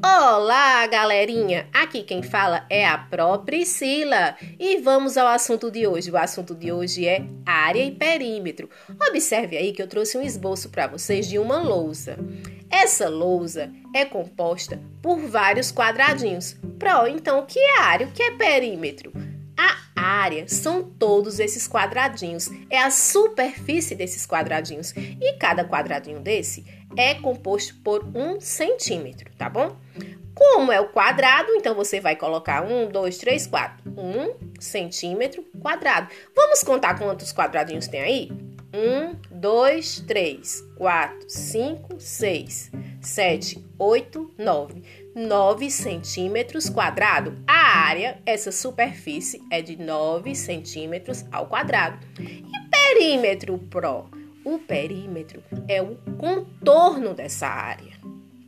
Olá, galerinha! Aqui quem fala é a Pró Priscila e vamos ao assunto de hoje. O assunto de hoje é área e perímetro. Observe aí que eu trouxe um esboço para vocês de uma lousa. Essa lousa é composta por vários quadradinhos. Pró, então, o que é área? O que é perímetro? Área são todos esses quadradinhos, é a superfície desses quadradinhos. E cada quadradinho desse é composto por um centímetro, tá bom? Como é o quadrado, então você vai colocar um, dois, três, quatro. Um centímetro quadrado. Vamos contar quantos quadradinhos tem aí? Um, dois, três, quatro, cinco, seis, sete, oito, nove. 9 centímetros quadrado. A área, essa superfície, é de 9 centímetros ao quadrado. E perímetro pro? O perímetro é o contorno dessa área.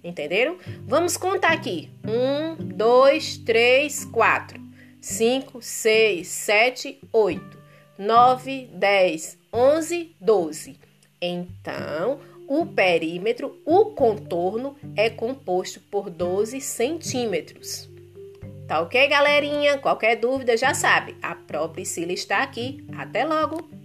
Entenderam? Vamos contar aqui. 1, 2, 3, 4, 5, 6, 7, 8, 9, 10, 11, 12. Então, o perímetro, o contorno, é composto por 12 centímetros. Tá ok, galerinha? Qualquer dúvida já sabe, a própria Priscila está aqui. Até logo!